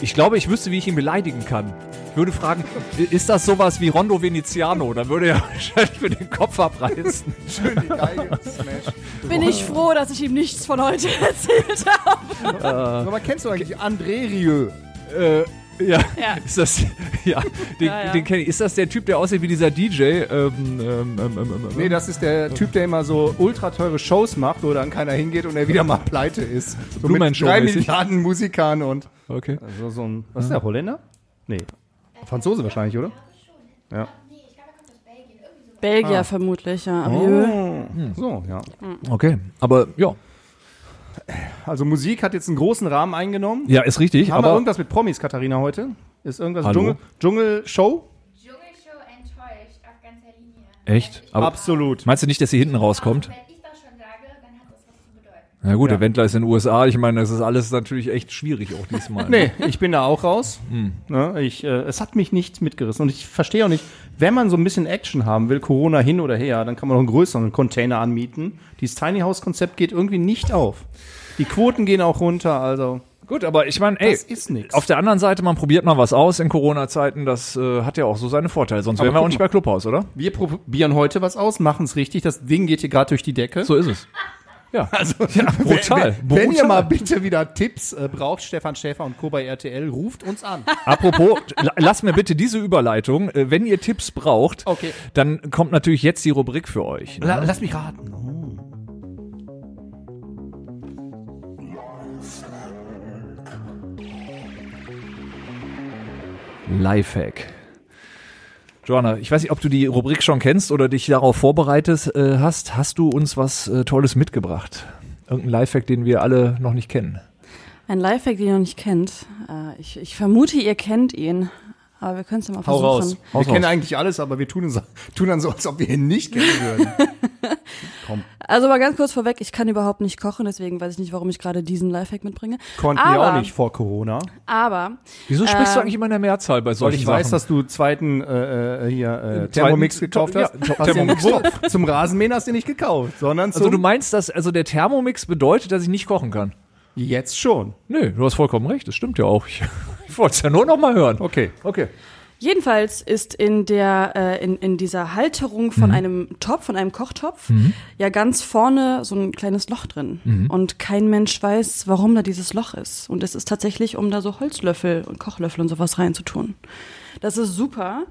Ich glaube, ich wüsste, wie ich ihn beleidigen kann. Ich würde fragen, ist das sowas wie Rondo Veneziano? Dann würde er *laughs* wahrscheinlich mir den Kopf abreißen. *laughs* Schön die Geige. Smash. Bin ich froh, dass ich ihm nichts von heute *laughs* erzählt habe. Aber kennst du eigentlich André Rieu? Äh, ja. Ja. *laughs* Ist das, ja, den, Ja, ja. den kenne ich. Ist das der Typ, der aussieht wie dieser DJ? Ähm, ähm, ähm, ähm, ähm, Nee, das ist der Typ, der immer so ultra teure Shows macht, wo dann keiner hingeht und er wieder mal pleite ist. So Blue Man mit Show drei. Milliarden Musikern und okay. also so ein. Was ist der Holländer? Nee. Franzose wahrscheinlich, oder? Ja. Belgier Ah. vermutlich, ja. Abieu. So, ja. Okay. Aber ja. Also Musik hat jetzt einen großen Rahmen eingenommen. Ja, ist richtig. Haben wir aber irgendwas mit Promis, Katharina, heute? Ist irgendwas Hallo? Dschungel, Dschungelshow? Dschungelshow enttäuscht auf ganzer Linie. echt? Aber Absolut. meinst du nicht, dass sie hinten rauskommt? Wenn ich das schon sage, dann hat das was zu bedeuten. Na gut, Ja. der Wendler ist in den USA. Ich meine, das ist alles natürlich echt schwierig auch diesmal. Nee, ich bin da auch raus. Hm. Ne, ich, äh, es hat mich nicht mitgerissen. Und ich verstehe auch nicht, wenn man so ein bisschen Action haben will, Corona hin oder her, dann kann man noch einen größeren Container anmieten. Dieses Tiny House Konzept geht irgendwie nicht auf. Die Quoten gehen auch runter, also Gut, aber ich meine, ey, das ist nichts. auf der anderen Seite, man probiert mal was aus in Corona-Zeiten. Das äh, hat ja auch so seine Vorteile. Sonst Aber wären wir auch nicht mal. bei Clubhaus, oder? Wir probieren heute was aus, machen es richtig. Das Ding geht hier gerade durch die Decke. So ist es. Ja, *laughs* Also, ja *laughs* brutal. Wenn, wenn ihr brutal. mal bitte wieder Tipps äh, braucht, Stefan Schäfer und Co. bei RTL, ruft uns an. *laughs* Apropos, la- lasst mir bitte diese Überleitung. Äh, wenn ihr Tipps braucht, Okay. dann kommt natürlich jetzt die Rubrik für euch. La, lass mich raten. Lifehack. Joanna, ich weiß nicht, ob du die Rubrik schon kennst oder dich darauf vorbereitet äh, hast. Hast du uns was äh, Tolles mitgebracht? Irgendein Lifehack, den wir alle noch nicht kennen? Ein Lifehack, den ihr noch nicht kennt. Äh, ich, ich vermute, ihr kennt ihn. Aber wir können es ja mal Hau versuchen. raus. Wir Haus kennen raus. eigentlich alles, aber wir tun, uns, *laughs* tun dann so, als ob wir ihn nicht kennen würden. *laughs* Also mal ganz kurz vorweg, ich kann überhaupt nicht kochen, deswegen weiß ich nicht, warum ich gerade diesen Lifehack mitbringe. Konnten wir aber, auch nicht vor Corona. Aber Wieso sprichst du Ähm, eigentlich immer in der Mehrzahl bei Weil solchen ich weiß, Sachen? dass du zweiten äh, äh, hier äh, Zweiten- Thermomix gekauft ja, hast. To- hast Thermomix, wo? Zum Rasenmähen hast du nicht gekauft, sondern zum also du meinst, dass also der Thermomix bedeutet, dass ich nicht kochen kann? jetzt schon. Nö, du hast vollkommen recht, das stimmt ja auch. Ich, ich wollte es ja nur noch mal hören. Okay. Okay. jedenfalls ist in der äh, in, in dieser Halterung Mhm. von einem Topf, von einem Kochtopf, ja ganz vorne so ein kleines Loch drin. Mhm. Und kein Mensch weiß, warum da dieses Loch ist. Und es ist tatsächlich, um da so Holzlöffel und Kochlöffel und sowas reinzutun. Das ist super,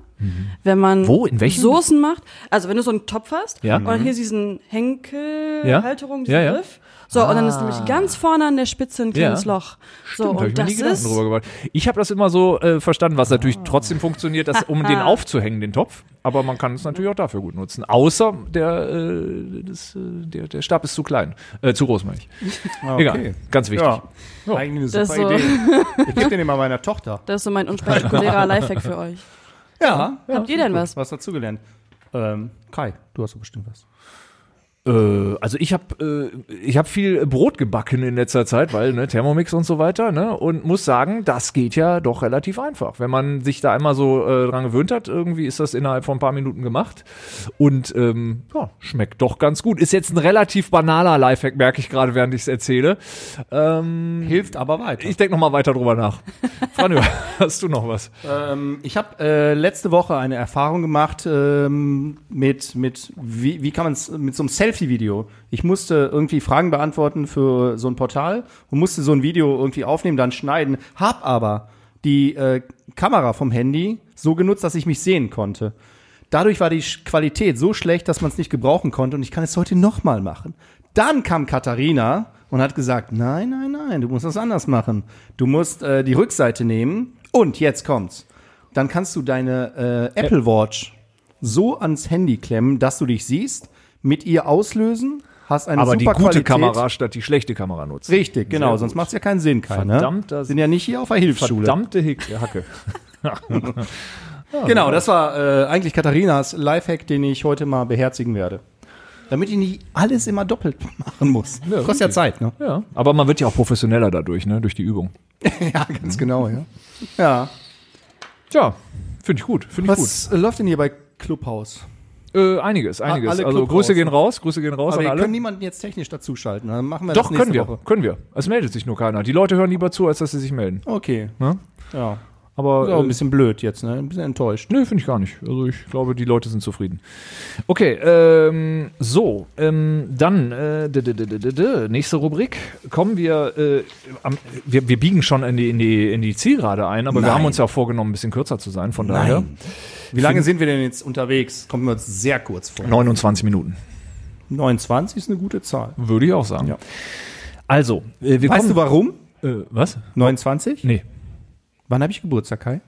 wenn man Mhm. Wo? In? Soßen macht. Also wenn du so einen Topf hast Ja. und dann hier diesen Henkel, Ja. Halterung, diesen Ja, ja. Griff. So, und dann ist nämlich ganz vorne an der Spitze ein kleines Ja. Loch. So, Stimmt, hab und ich mir das nie Gedanken ist drüber gemacht. Ich habe das immer so äh, verstanden, was natürlich trotzdem funktioniert, dass, um den aufzuhängen, den Topf. Aber man kann es natürlich auch dafür gut nutzen. Außer der, äh, das, äh, der, der Stab ist zu klein. Äh, zu groß, meine ich. *laughs* Egal. Ganz wichtig. Ja. Eigentlich eine Das super so. Idee. *laughs* Ich gebe den immer meiner Tochter. Das ist so mein unspektakulärer *laughs* Lifehack für euch. Ja. Habt ihr denn was? Was dazugelernt? Ähm, Kai, du hast doch bestimmt was. Äh, also ich habe äh, ich habe viel Brot gebacken in letzter Zeit, weil ne, Thermomix und so weiter, ne? Und muss sagen, das geht ja doch relativ einfach. Wenn man sich da einmal so äh, dran gewöhnt hat, irgendwie ist das innerhalb von ein paar Minuten gemacht und ähm, ja, schmeckt doch ganz gut. Ist jetzt ein relativ banaler Lifehack, merke ich gerade, während ich es erzähle. Ähm, Hilft aber weiter. ich denke noch mal weiter drüber nach. *laughs* Franjo, hast du noch was? Ähm, ich habe äh, letzte Woche eine Erfahrung gemacht ähm, mit, mit wie, wie kann man es, mit so einem Selfie-Video. Ich musste irgendwie Fragen beantworten für so ein Portal und musste so ein Video irgendwie aufnehmen, dann schneiden, hab aber die äh, Kamera vom Handy so genutzt, dass ich mich sehen konnte. Dadurch war die Qualität so schlecht, dass man es nicht gebrauchen konnte und ich kann es heute nochmal machen. Dann kam Katharina und hat gesagt, nein, nein, nein, du musst das anders machen. Du musst äh, die Rückseite nehmen und jetzt kommt's. Dann kannst du deine äh, Apple Watch so ans Handy klemmen, dass du dich siehst, mit ihr auslösen, hast eine Aber die super gute Qualität. Kamera statt die schlechte Kamera nutzen. Richtig, genau, Sehr sonst gut. macht's ja keinen Sinn, Kai, Verdammt, ne? das- Sind ja nicht hier auf der Hilfsschule. Verdammte Hick Hacke. *laughs* Genau, das war äh, eigentlich Katharinas Lifehack, den ich heute mal beherzigen werde. Damit ich nicht alles immer doppelt *laughs* machen muss. Kostet ja Zeit, ne? Ja, aber man wird ja auch professioneller dadurch, ne, durch die Übung. *laughs* Ja, ganz genau, ja. Ja. Tja, finde ich gut, finde ich Was äh, läuft denn hier bei Clubhouse? Äh, einiges, einiges. alle also Club Grüße raus, gehen raus, Grüße gehen raus Aber an wir alle. können niemanden jetzt technisch dazuschalten. Dann machen wir Doch, das nächste können wir, Woche. können wir. Es meldet sich nur keiner. Die Leute hören lieber zu, als dass sie sich melden. Okay. Ne? Ja. Aber Ist auch äh, ein bisschen blöd jetzt, ne? Ein bisschen enttäuscht. Nö, finde ich gar nicht. Also ich glaube, die Leute sind zufrieden. Okay, ähm, so, ähm, dann äh, d -d -d nächste Rubrik. Kommen wir, äh, am, wir, wir biegen schon in die, in die, in die Zielgerade ein, aber wir Nein. haben uns ja auch vorgenommen, ein bisschen kürzer zu sein, von daher. Wie lange sind wir denn jetzt unterwegs? Kommen wir uns sehr kurz vor. 29 Minuten, 29 ist eine gute Zahl. würde ich auch sagen. Ja. Also, äh, wir Weißt kommen, du warum? äh, was? 29? Nee, Wann habe ich Geburtstag, Kai?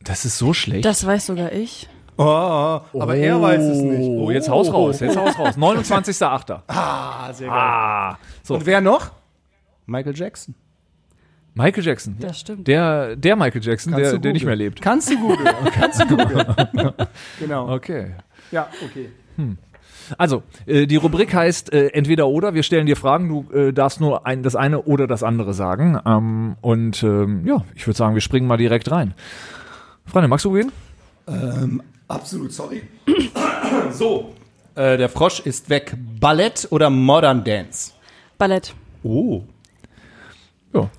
das ist so schlecht. Das weiß sogar ich. Oh, aber er weiß es nicht. Oh, jetzt haus raus, jetzt haus raus. *laughs* 29.8. Ah, sehr geil. Ah, so. Und wer noch? Michael Jackson. Michael Jackson. Das stimmt. Der, der Michael Jackson, Kannst der, der nicht mehr lebt. Kannst du googeln. *laughs* Kannst du googeln. genau. Okay. Ja, okay. Also, äh, die Rubrik heißt äh, entweder oder. Wir stellen dir Fragen, du äh, darfst nur ein, das eine oder das andere sagen. Ähm, und ähm, ja, ich würde sagen, wir springen mal direkt rein. Freunde, magst du gehen? Absolut, sorry. *coughs* so, äh, der Frosch ist weg. Ballett oder Modern Dance? Ballett. Oh,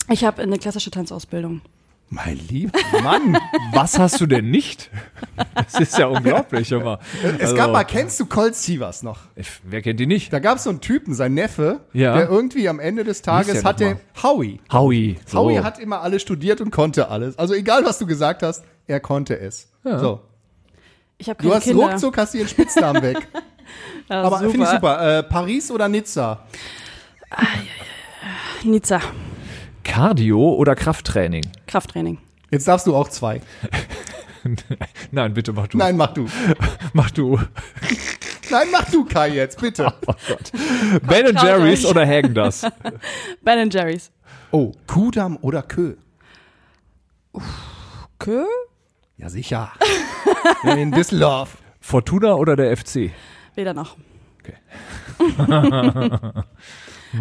Ich habe eine klassische Tanzausbildung. Mein lieber Mann. Was hast du denn nicht? Das ist ja unglaublich, immer. Es gab mal, kennst du Colt Sievers noch? Wer kennt die nicht? Da gab es so einen Typen, sein Neffe, Ja. der irgendwie am Ende des Tages hatte Howie. Howie. So. Howie hat immer alles studiert und konnte alles. Also egal, was du gesagt hast, er konnte es. So. Ich habe Du keine hast Kinder. ruckzuck hast dir den Spitznamen *laughs* weg. Ja, Aber finde ich super. Äh, Paris oder Nizza? Nizza. Cardio oder Krafttraining? Krafttraining. Jetzt darfst du auch zwei. *laughs* Nein, bitte mach du. Nein, mach du. *laughs* Mach du. Nein, mach du, Kai, jetzt, bitte. Oh Gott. Ben traut Jerry's oder Hagen das? *laughs* Ben Jerry's. Oh, Kudam oder Kö? Kö? Ja, sicher. In Düsseldorf. Fortuna oder der FC? Weder noch. Okay.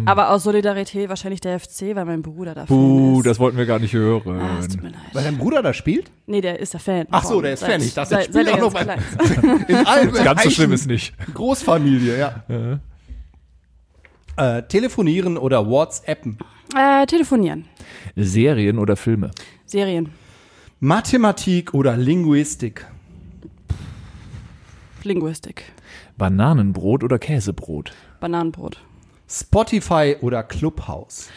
Aber aus Solidarität wahrscheinlich der FC, weil mein Bruder da Buh, Fan ist. das wollten wir gar nicht hören. ah, tut mir leid. Weil dein Bruder da spielt? Nee, der ist der Fan. Ach so, der ist Fan. Ich dachte, der spielt auch noch ist. *laughs* In allen Ganz so schlimm ist nicht. Großfamilie, ja. Äh, telefonieren oder WhatsAppen? Äh, telefonieren. Serien oder Filme? Serien. Mathematik oder Linguistik? Linguistik. Bananenbrot oder Käsebrot? Bananenbrot. Spotify oder Clubhouse?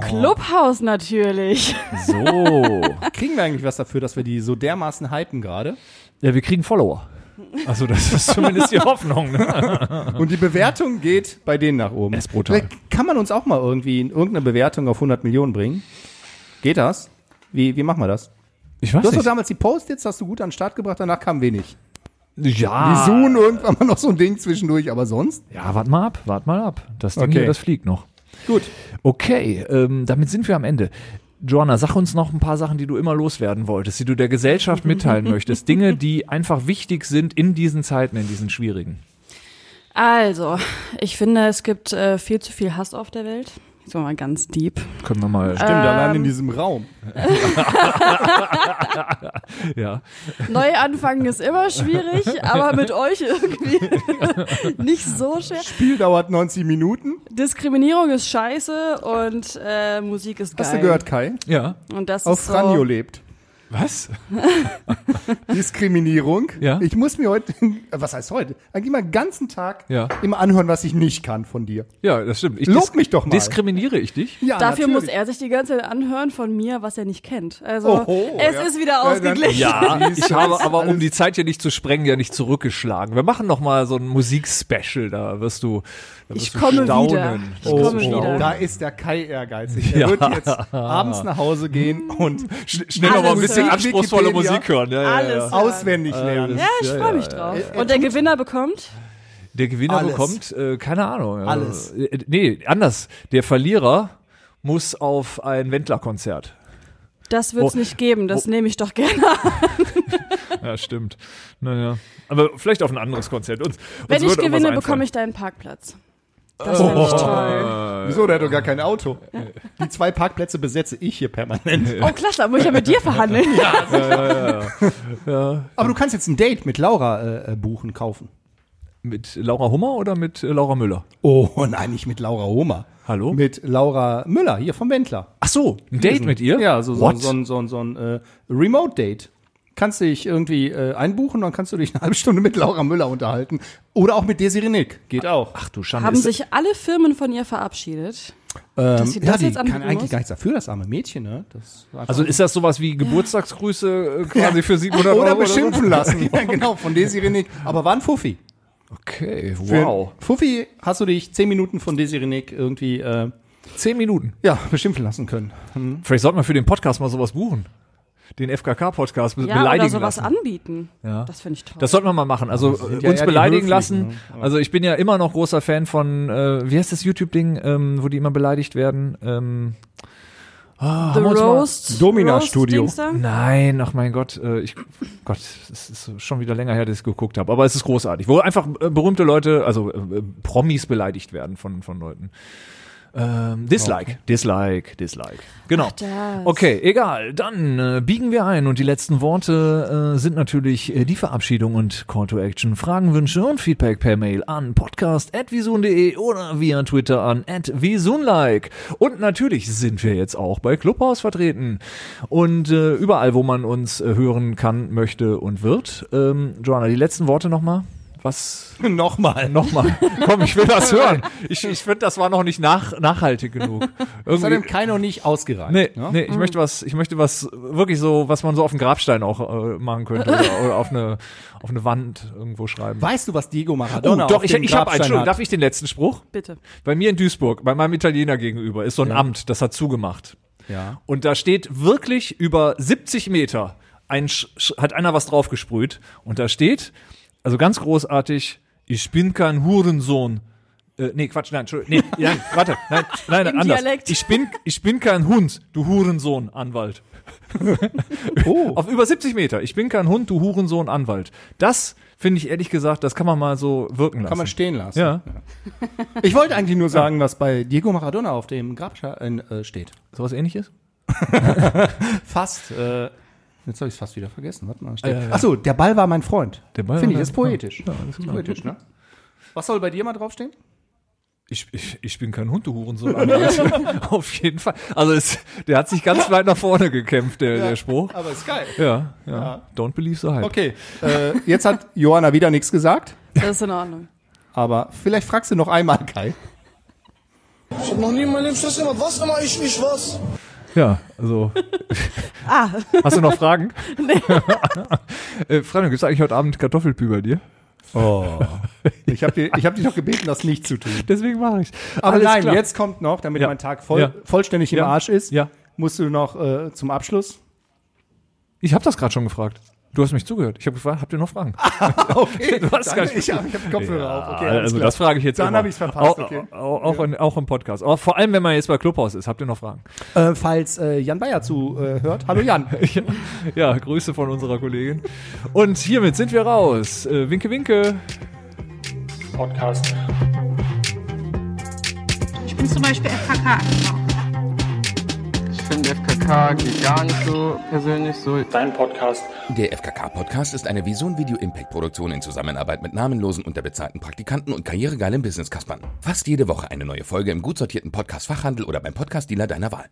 Clubhouse natürlich. So. *laughs* Kriegen wir eigentlich was dafür, dass wir die so dermaßen hypen gerade? ja, wir kriegen Follower. Also das ist *laughs* zumindest die Hoffnung. Ne? Und die Bewertung geht bei denen nach oben. Ist brutal. Vielleicht kann man uns auch mal irgendwie in irgendeine Bewertung auf 100 Millionen bringen. Geht das? Wie, wie machen wir das? Ich weiß Du hast doch nicht. damals die Post-its, hast du gut an den Start gebracht, danach kam wenig. Ja. Die Zoom irgendwann mal noch so ein Ding zwischendurch, aber sonst? Ja, wart mal ab, wart mal ab. Das Ding Okay. hier, das fliegt noch. Gut. Okay, ähm, damit sind wir am Ende. Joanna, sag uns noch ein paar Sachen, die du immer loswerden wolltest, die du der Gesellschaft *laughs* mitteilen möchtest. Dinge, die einfach wichtig sind in diesen Zeiten, in diesen schwierigen. Also, ich finde, es gibt äh, viel zu viel Hass auf der Welt. Jetzt mal ganz deep. Können wir mal. Stimmt, allein in diesem Raum. *laughs* ja. Neu anfangen ist immer schwierig, aber mit euch irgendwie *laughs* nicht so schwer. Spiel dauert 90 Minuten. Diskriminierung ist scheiße und äh, Musik ist geil. Hast du gehört, Kai? Ja. Und das Auf ist so, Franjo lebt. Was? *laughs* Diskriminierung. Ja. Ich muss mir heute, *laughs* was heißt heute? Eigentlich mal den ganzen Tag Ja. immer anhören, was ich nicht kann von dir. Ja, das stimmt. Ich Lob mich doch mal. Diskriminiere ich dich? Ja, Dafür natürlich. muss er sich die ganze Zeit anhören von mir, was er nicht kennt. Also Oho, es ja. ist wieder ausgeglichen. Ja, *laughs* ich habe aber, um die Zeit hier nicht zu sprengen, ja nicht zurückgeschlagen. Wir machen noch mal so ein Musikspecial, da wirst du, da wirst Ich du komme staunen. wieder. Ich Oh, komme oh, wieder. Da ist der Kai ehrgeizig. Er Ja. wird jetzt abends nach Hause gehen und Sch- Schnell noch mal ein Alles bisschen anspruchsvolle. Musik hören. Ja, ja, Alles. ja. auswendig lernen. Ja, ich freue mich drauf. Und der Gewinner bekommt? Der Gewinner Alles. bekommt, äh, keine Ahnung. ja. Alles. Äh, Nee, anders. Der Verlierer muss auf ein Wendler-Konzert. Das wird's Wo- nicht geben, das wo- nehme ich doch gerne an. *laughs* Ja, stimmt. Naja. Aber vielleicht auf ein anderes Konzert. Uns, Wenn uns ich wird gewinne, bekomme ich deinen Parkplatz. Das wäre nicht toll. Wieso, der hat doch gar kein Auto. Die zwei Parkplätze besetze ich hier permanent. *laughs* Oh, klasse, da muss ich ja mit dir verhandeln. Aber du kannst jetzt ein Date mit Laura äh, äh, buchen, kaufen. Mit Laura Hummer oder mit äh, Laura Müller? Oh nein, nicht mit Laura Homer. Hallo? Mit Laura Müller, hier vom Wendler. Ach so, ein Date mit ihr? Ja, so, so, What? so, ein- so, ein- so ein äh, Remote-Date. Kannst dich irgendwie äh, einbuchen, dann kannst du dich eine halbe Stunde mit Laura Müller unterhalten. Oder auch mit Desiree Nick. Geht auch. Ach du Schande. Haben sich alle Firmen von ihr verabschiedet? Ähm, dass sie ja, das die jetzt kann eigentlich muss? gar nichts dafür, das arme Mädchen, ne? Das also ist das sowas wie Geburtstagsgrüße äh, *laughs* quasi für 700 Oder Euro? beschimpfen so? *laughs* lassen. ja, genau, von Desiree Nick. Aber war ein Fuffi. Okay, Für wow. Fuffi hast du dich zehn Minuten von Desiree Nick irgendwie, äh, Zehn Minuten. ja, beschimpfen lassen können. Vielleicht sollten wir für den Podcast mal sowas buchen. Den FKK-Podcast be Ja, oder beleidigen sowas lassen. anbieten. Ja. Das finde ich toll. Das sollten wir mal machen. Also äh, ja uns beleidigen lassen. Also ich bin ja immer noch großer Fan von, äh, wie heißt das YouTube-Ding, ähm, wo die immer beleidigt werden? Ähm, ah, The haben wir uns mal- Roast. Domina Roast Studio. Nein, ach mein Gott, äh, ich, Gott, es ist schon wieder länger her, dass ich geguckt habe. Aber es ist großartig, wo einfach äh, berühmte Leute, also äh, Promis beleidigt werden von von Leuten. Ähm, Dislike, Dislike, Dislike. Genau. Okay, egal. Dann äh, biegen wir ein und die letzten Worte äh, sind natürlich äh, die Verabschiedung und Call to Action. Fragen, Wünsche und Feedback per Mail an podcast@visun.de oder via Twitter an @visunlike. Und natürlich sind wir jetzt auch bei Clubhouse vertreten und äh, überall, wo man uns äh, hören kann, möchte und wird. Ähm, Joanna, die letzten Worte nochmal. Was *laughs* Nochmal. nochmal? Komm, ich will das hören. Ich, ich finde, das war noch nicht nach, nachhaltig genug. *laughs* Das hat Irgendwie- dem Kai noch nicht ausgereicht. Nee, ne? nee, ich möchte was, ich möchte was wirklich so, was man so auf den Grabstein auch äh, machen könnte oder, oder *laughs* auf eine auf eine Wand irgendwo schreiben. Weißt du, was Diego Oh, Maradona doch, auf ich, dem ich habe einen. Entschuldigung, darf ich den letzten Spruch? Bitte. Bei mir in Duisburg, bei meinem Italiener gegenüber, ist so ein Amt, das hat zugemacht. Ja. Und da steht wirklich über 70 Meter, ein, Sch- hat einer was draufgesprüht. Und da steht, also ganz großartig, ich bin kein Hurensohn. Äh, nee, Quatsch, nein, Entschuldigung. Nee, nein, *laughs* warte, nein, nein, Im anders. Dialekt. Ich bin, ich bin kein Hund, du Hurensohn, Anwalt. *laughs* Oh. Auf über 70 Meter. Ich bin kein Hund, du Hurensohn, Anwalt. Das finde ich ehrlich gesagt, das kann man mal so wirken lassen. Kann man stehen lassen. Ja. Ich wollte eigentlich nur sagen, was bei Diego Maradona auf dem Grabstein äh, steht. Sowas ähnliches? *laughs* Fast. Äh, jetzt habe ich es fast wieder vergessen. Warte mal. Ah, ja, ja. Achso, der Ball war mein Freund. Der Ball Finde ich, ist poetisch. Ja, klar. poetisch, ne? Was soll bei dir mal draufstehen? Ich, ich, ich bin kein Hund, du Hurensohn. Anwalt. *laughs* Auf jeden Fall. Also es, der hat sich ganz weit nach vorne gekämpft, der, der Spruch. Aber ist geil. Ja, ja. Don't believe the hype. Okay, äh, jetzt hat Johanna wieder nichts gesagt, Das ist in Ordnung. aber vielleicht fragst du noch einmal, Kai. Ich hab noch nie in meinem Leben Stress gemacht. Was immer ich nicht was? Ja, also. *laughs* Ah, *laughs* Hast du noch Fragen? *laughs* Nee. äh, Freunde, gibt's eigentlich heute Abend Kartoffelpü bei dir? Oh. Ich habe dir, ich hab dich noch gebeten, das nicht zu tun. Deswegen mache ich's. Aber Alles nein, klar. jetzt kommt noch, damit Ja. mein Tag voll, Ja. vollständig im Ja. Arsch ist, Ja. musst du noch äh, zum Abschluss. Ich habe das gerade schon gefragt. Du hast mich zugehört. Ich habe gefragt, habt ihr noch Fragen? *laughs* Okay, Du hast gar nicht- ich habe ich hab Kopfhörer auf. Okay, Ja, alles also klar. das frage ich jetzt Dann immer. hab ich's verpasst, Auch, okay. auch, auch, in, auch im Podcast. Auch vor allem, wenn man jetzt bei Clubhaus ist. Habt ihr noch Fragen? Äh, falls äh, Jan Bayer zu äh. Hallo Jan. *laughs* Ja, Grüße von unserer Kollegin. Und hiermit sind wir raus. Äh, winke, winke. Podcast. Ich bin zum Beispiel FKK. Ich finde FKK geht gar nicht so persönlich so. Dein Podcast. Der FKK-Podcast ist eine Vision Video Impact Produktion in Zusammenarbeit mit namenlosen, unterbezahlten Praktikanten und karrieregeilen Business-Kaspern. Fast jede Woche eine neue Folge im gut sortierten Podcast-Fachhandel oder beim Podcast-Dealer deiner Wahl.